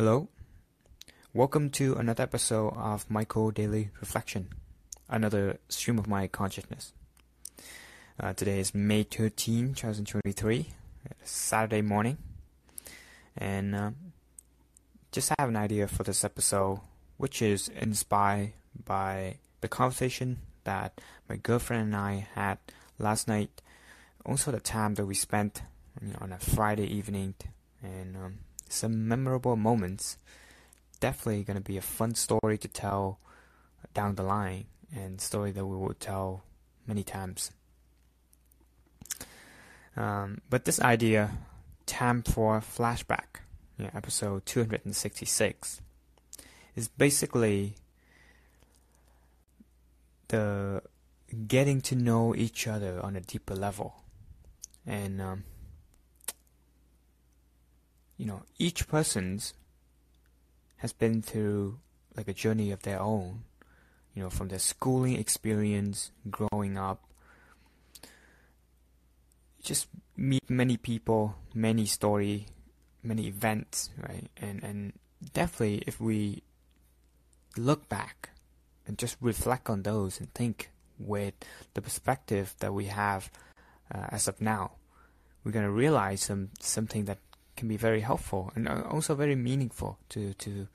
Hello. Welcome to another episode of Michael Daily Reflection, another stream of my consciousness. Uh, today is May 13, 2023, Saturday morning, and uh, just have an idea for this episode, which is inspired by the conversation that my girlfriend and I had last night, also the time that we spent you know, on a Friday evening, and um, some memorable moments. Definitely going to be a fun story to tell down the line, and story that we will tell many times. Um, but this idea, time for flashback, episode 266, is basically the getting to know each other on a deeper level, and um, you know, each person's has been through like a journey of their own, you know, from their schooling experience, growing up. Just meet many people, many story, many events, right? And and definitely if we look back and just reflect on those and think with the perspective that we have uh, as of now, we're gonna realize some something that can be very helpful and uh, also very meaningful to to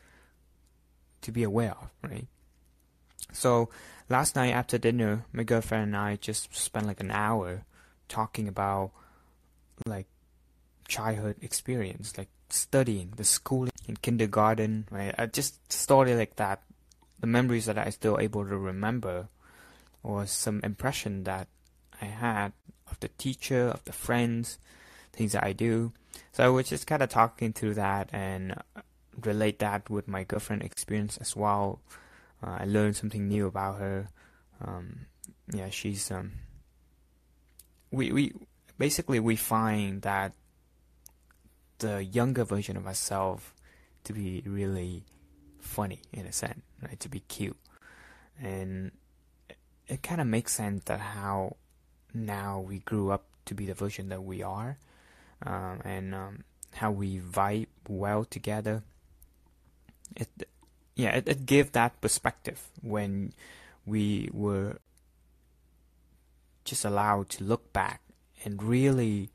to be aware of, right? So last night after dinner, my girlfriend and I just spent like an hour talking about like childhood experience, like studying, the schooling in kindergarten, right? I just story like that, the memories that I still able to remember, or some impression that I had of the teacher, of the friends, things that I do. So I was just kind of talking through that and relate that with my girlfriend experience as well. Uh, I learned something new about her. Um, yeah, she's um. We we basically we find that the younger version of ourselves to be really funny in a sense, right? To be cute, and it, it kind of makes sense that how now we grew up to be the version that we are um, and um, how we vibe well together. It yeah, it, it gave that perspective when we were just allowed to look back and really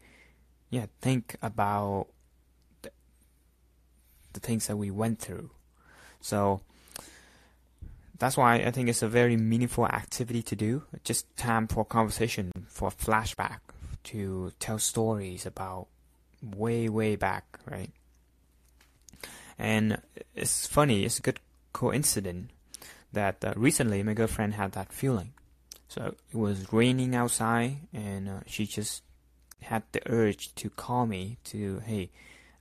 yeah think about the, the things that we went through. So that's why I think it's a very meaningful activity to do. Just time for conversation, for flashback, to tell stories about way, way back, right? And it's funny, it's a good coincidence that uh, recently my girlfriend had that feeling. So it was raining outside, and uh, she just had the urge to call me to, hey,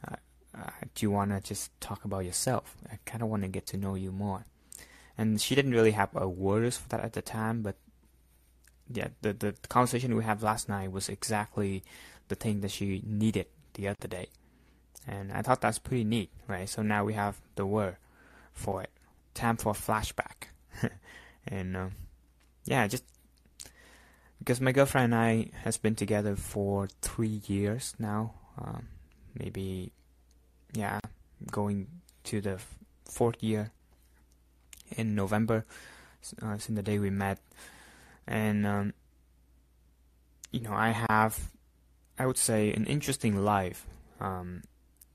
uh, uh do you want to just talk about yourself? I kind of want to get to know you more. And she didn't really have a words for that at the time, but yeah, the, the conversation we had last night was exactly the thing that she needed the other day. And I thought that's pretty neat, right? So now we have the word for it. Time for flashback. and uh, yeah, just because my girlfriend and I has been together for three years now. Um, maybe, yeah, going to the fourth year in November uh, since the day we met. And, um, you know, I have I would say, an interesting life um,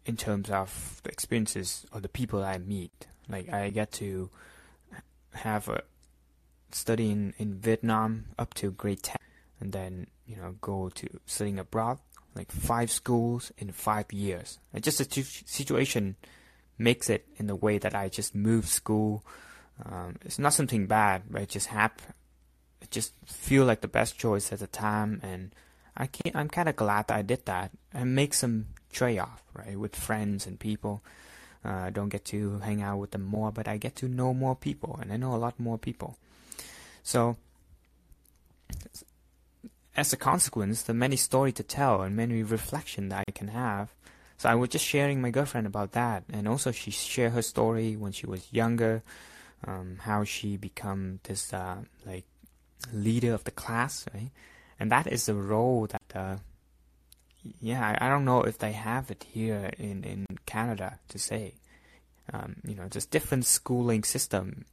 in terms of the experiences of the people I meet. Like I get to have a study in, in Vietnam up to grade 10 and then, you know, go to studying abroad, like five schools in five years. And just the situation makes it in the way that I just moved school. Um, it's not something bad, but it just happened. Just feel like the best choice at the time and I can't, I'm kind of glad that I did that and make some trade off, right, with friends and people. Uh, I don't get to hang out with them more, but I get to know more people, and I know a lot more people. So, as a consequence, the many story to tell and many reflection that I can have. So I was just sharing my girlfriend about that, and also she shared her story when she was younger, um, how she become this uh, like leader of the class, right? and that is a role that uh, yeah I, I, don't know if they have it here in in Canada to say um, you know, just different schooling system,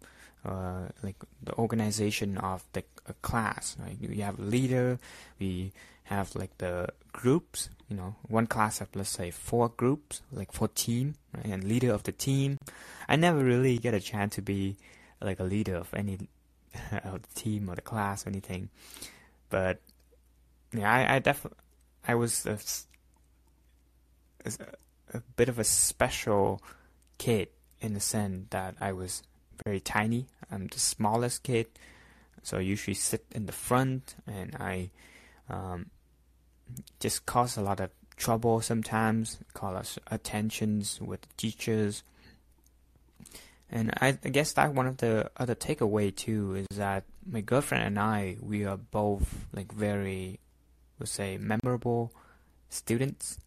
uh, like the organization of the class. Right? We have a leader. We have like the groups. You know, one class have let's say four groups, like four team, right? and leader of the team. I never really get a chance to be like a leader of any of the team or the class or anything, but yeah, I, I definitely I was a, a, a bit of a special kid in the sense that I was very tiny. I'm the smallest kid, so I usually sit in the front, and I um, just cause a lot of trouble sometimes, call us attentions with teachers. And I, I guess that one of the other takeaway too is that my girlfriend and I we are both like very, let's say, memorable students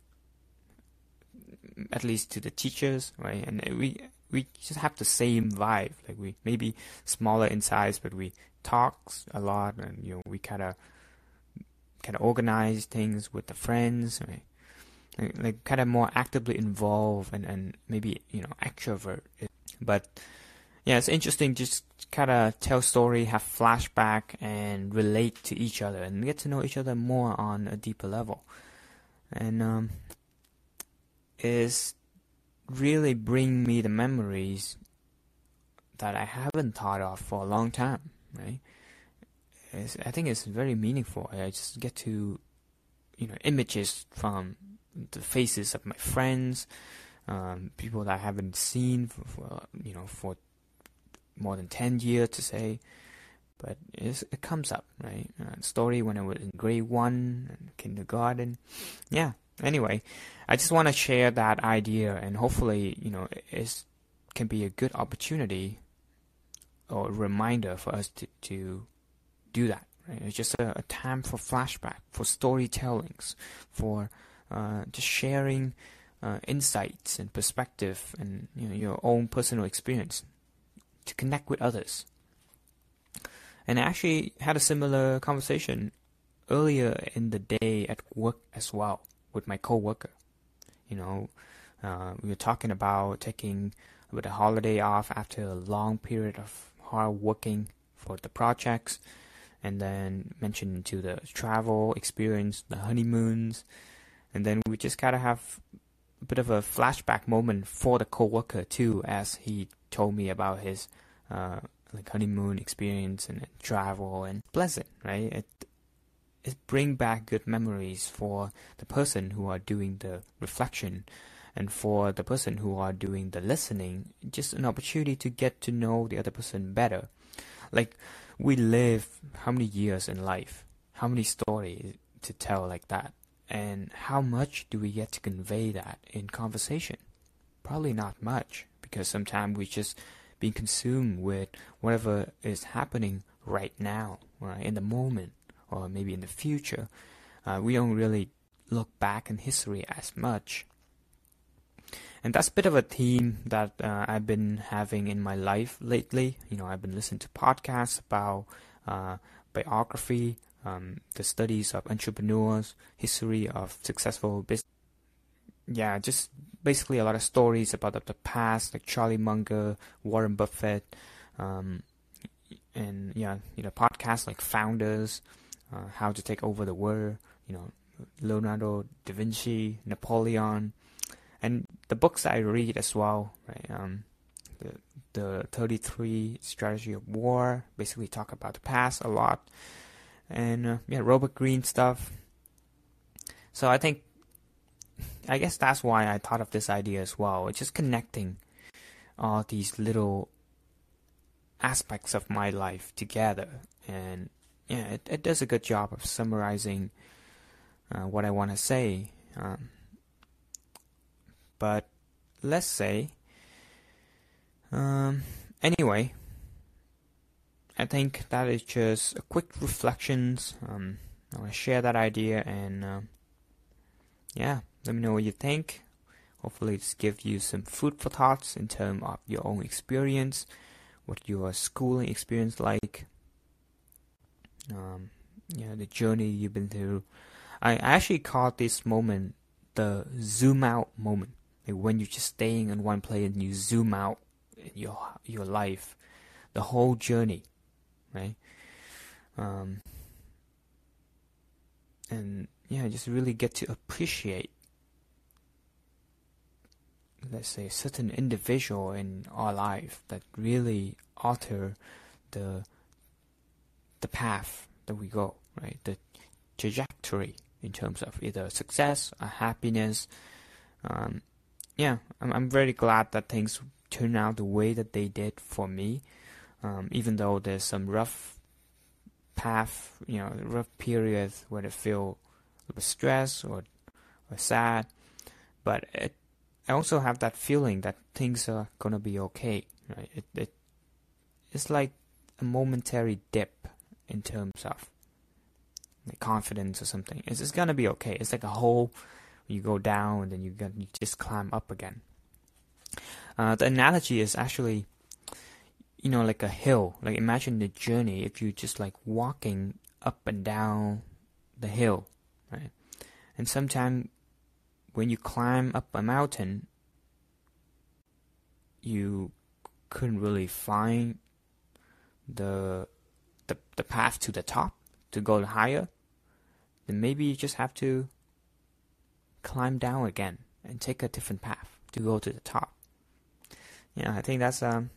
at least to the teachers, right? And we we just have the same vibe. Like we maybe smaller in size, but we talk a lot, and you know we kind of kind of organize things with the friends, right? Like, like kind of more actively involved and and maybe you know extrovert. But yeah, it's interesting. Just kind of tell story, have flashback, and relate to each other, and get to know each other more on a deeper level. And um, is really bring me the memories that I haven't thought of for a long time, right? It's, I think it's very meaningful. I just get to, you know, images from the faces of my friends, um, people that I haven't seen for, for, you know, for more than 10 years to say. But it comes up, right? Uh, story when I was in grade one, kindergarten. Yeah, Anyway, I just want to share that idea, and hopefully, you know, it can be a good opportunity or reminder for us to, to do that. Right? It's just a, a time for flashback, for storytellings, for uh, just sharing uh, insights and perspective, and you know, your own personal experience to connect with others. And I actually had a similar conversation earlier in the day at work as well with my coworker. You know, uh, we were talking about taking a bit of holiday off after a long period of hard working for the projects, and then mentioned to the travel experience, the honeymoons, and then we just of have bit of a flashback moment for the coworker too, as he told me about his uh, like honeymoon experience and travel and pleasant, right? It it bring back good memories for the person who are doing the reflection and for the person who are doing the listening just an opportunity to get to know the other person better. Like we live how many years in life? How many stories to tell like that and how much do we get to convey that in conversation probably not much because sometimes we just being consumed with whatever is happening right now right in the moment or maybe in the future, uh, we don't really look back in history as much. And that's a bit of a theme that uh, I've been having in my life lately. You know, I've been listening to podcasts about uh, biography, um, the studies of entrepreneurs, history of successful business. Yeah, just basically a lot of stories about the past, like Charlie Munger, Warren Buffett, um, and yeah, you know, podcasts like Founders uh, How to Take Over the World, you know, Leonardo da Vinci, Napoleon, and the books I read as well, right? Um, the the 33 Strategy of War basically talk about the past a lot, and uh, yeah, Robert Greene stuff. So I think, I guess that's why I thought of this idea as well. It's just connecting all these little aspects of my life together and yeah, it, it does a good job of summarizing uh, what I want to say. Um, but let's say, um, anyway, I think that is just a quick reflections. Um, I want to share that idea and uh, yeah, let me know what you think. Hopefully, it's give you some food for thoughts in terms of your own experience, what your schooling experience like um, yeah, the journey you've been through. I actually call this moment the zoom out moment. Like when you're just staying in one place and you zoom out in your your life, the whole journey, right? Um, and yeah, just really get to appreciate, let's say, certain individual in our life that really alter the the path that we go, right? The trajectory in terms of either success or happiness. Um, yeah, I'm, I'm very glad that things turned out the way that they did for me. Um, even though there's some rough path, you know, rough periods where I feel a little stressed or, or sad, but it, I also have that feeling that things are gonna be okay. Right? It, it it's like a momentary dip in terms of like confidence or something. It's, it's gonna be okay. It's like a hole. You go down and then you get you just climb up again. Uh, the analogy is actually, you know, like a hill. Like imagine the journey if you just like walking up and down the hill, right? And sometimes when you climb up a mountain, you couldn't really find the the the path to the top to go higher, then maybe you just have to climb down again and take a different path to go to the top. Yeah, I think that's um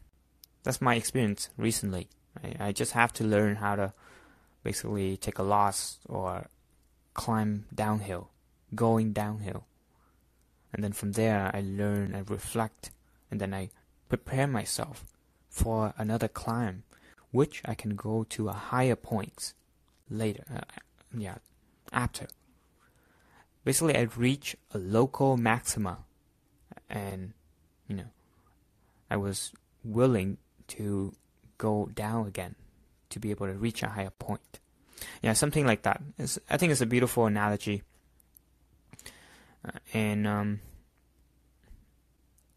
that's my experience recently. I, I just have to learn how to basically take a loss or climb downhill, going downhill. And then from there I learn, I reflect, and then I prepare myself for another climb, which I can go to a higher point later. Uh, yeah, after. Basically, I reach a local maxima, and you know, I was willing to go down again to be able to reach a higher point. Yeah, something like that. It's, I think it's a beautiful analogy, uh, and um,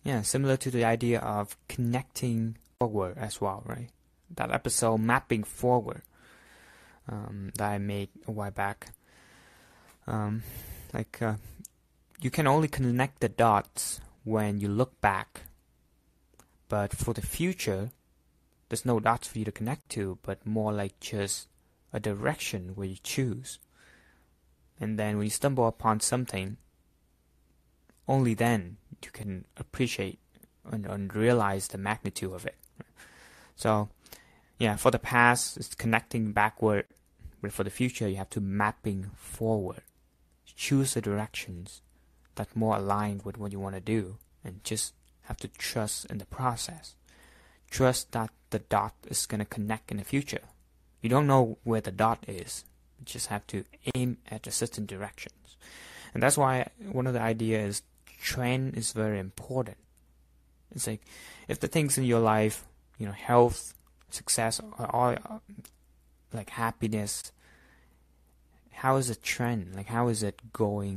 yeah, similar to the idea of connecting forward as well, right? That episode mapping forward um, that I made a while back. Um, like uh, you can only connect the dots when you look back, but for the future, there's no dots for you to connect to, but more like just a direction where you choose. And then when you stumble upon something, only then you can appreciate and, and realize the magnitude of it. So, yeah, for the past, it's connecting backward but for the future, you have to mapping forward. Choose the directions that more aligned with what you want to do, and just have to trust in the process. Trust that the dot is going to connect in the future. You don't know where the dot is. You just have to aim at a certain directions. And that's why one of the ideas trend is very important. It's like if the things in your life, you know, health, success, all like happiness how is the trend like how is it going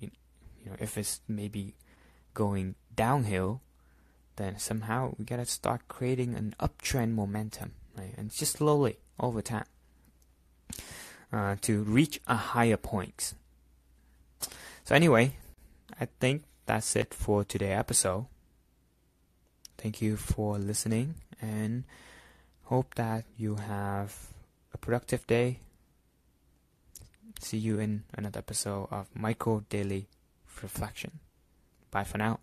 you know if it's maybe going downhill then somehow we gotta start creating an uptrend momentum right and just slowly over time uh, to reach a higher point so anyway i think that's it for today's episode thank you for listening and Hope that you have a productive day. See you in another episode of Michael Daily Reflection. Bye for now.